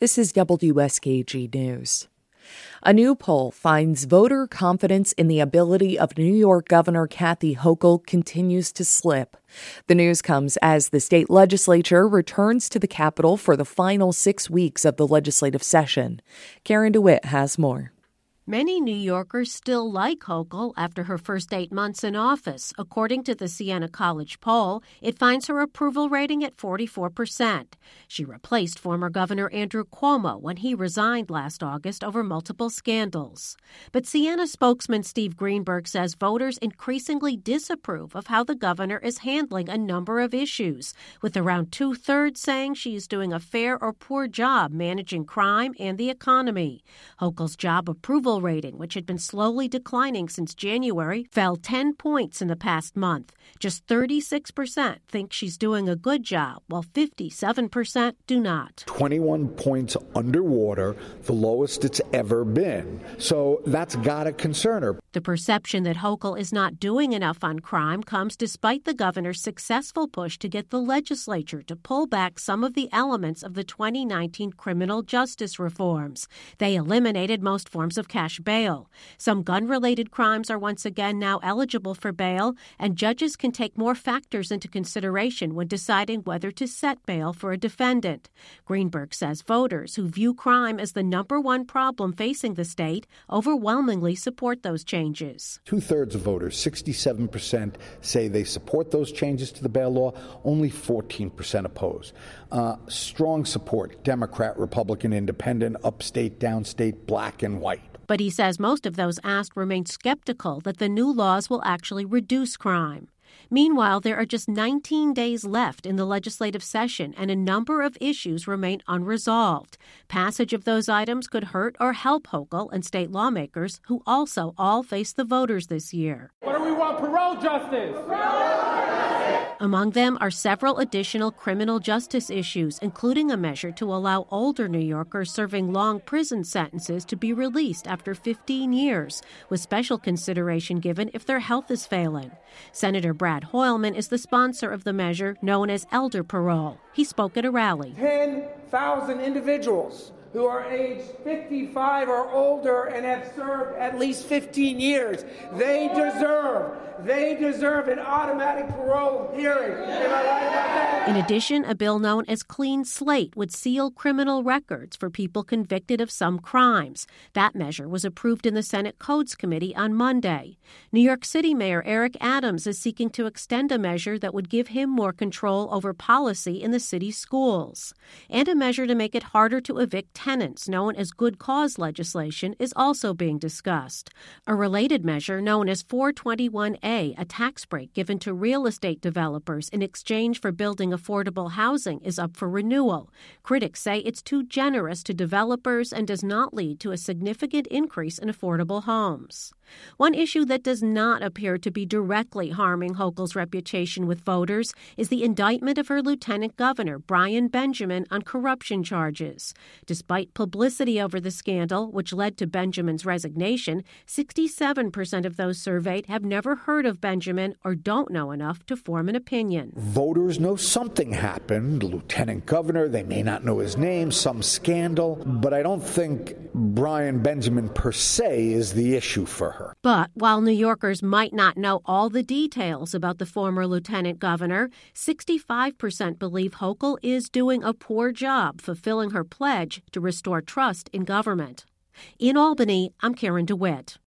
This is WSKG News. A new poll finds voter confidence in the ability of New York Governor Kathy Hochul continues to slip. The news comes as the state legislature returns to the Capitol for the final six weeks of the legislative session. Karen DeWitt has more. Many New Yorkers still like Hochul after her first eight months in office. According to the Siena College poll, it finds her approval rating at 44%. She replaced former Governor Andrew Cuomo when he resigned last August over multiple scandals. But Siena spokesman Steve Greenberg says voters increasingly disapprove of how the governor is handling a number of issues, with around two thirds saying she is doing a fair or poor job managing crime and the economy. Hochul's job approval rating, which had been slowly declining since January, fell 10 points in the past month. Just 36% think she's doing a good job, while 57% do not. 21 points underwater, the lowest it's ever been. So that's got to concern her. The perception that Hochul is not doing enough on crime comes despite the governor's successful push to get the legislature to pull back some of the elements of the 2019 criminal justice reforms. They eliminated most forms of cash bail. Some gun related crimes are once again now eligible for bail, and judges can take more factors into consideration when deciding whether to set bail for a defendant. Greenberg says voters who view crime as the number one problem facing the state overwhelmingly support those changes changes. Two thirds of voters, 67%, say they support those changes to the bail law. Only 14% oppose. Uh, strong support Democrat, Republican, Independent, upstate, downstate, black, and white. But he says most of those asked remain skeptical that the new laws will actually reduce crime. Meanwhile, there are just 19 days left in the legislative session, and a number of issues remain unresolved. Passage of those items could hurt or help Hochul and state lawmakers, who also all face the voters this year. What do we want? Parole justice! Parole! Among them are several additional criminal justice issues, including a measure to allow older New Yorkers serving long prison sentences to be released after 15 years, with special consideration given if their health is failing. Senator Brad Hoylman is the sponsor of the measure known as elder parole. He spoke at a rally. 10,000 individuals who are aged 55 or older and have served at least 15 years. They deserve, they deserve an automatic parole hearing. Am I right? In addition, a bill known as Clean Slate would seal criminal records for people convicted of some crimes. That measure was approved in the Senate Codes Committee on Monday. New York City Mayor Eric Adams is seeking to extend a measure that would give him more control over policy in the city's schools. And a measure to make it harder to evict tenants, known as good cause legislation, is also being discussed. A related measure, known as 421A, a tax break given to real estate developers in exchange for building affordable housing, is up for renewal. Critics say it's too generous to developers and does not lead to a significant increase in affordable homes. One issue that does not appear to be directly harming Hochul's reputation with voters is the indictment of her lieutenant governor, Brian Benjamin, on corruption charges. Despite publicity over the scandal, which led to Benjamin's resignation, 67% of those surveyed have never heard of Benjamin or don't know enough to form an opinion. Voters know something happened. Lieutenant governor, they may not know his name, some scandal, but I don't think Brian Benjamin per se is the issue for her her. But while New Yorkers might not know all the details about the former lieutenant governor, 65% believe Hochul is doing a poor job fulfilling her pledge to restore trust in government. In Albany, I'm Karen DeWitt.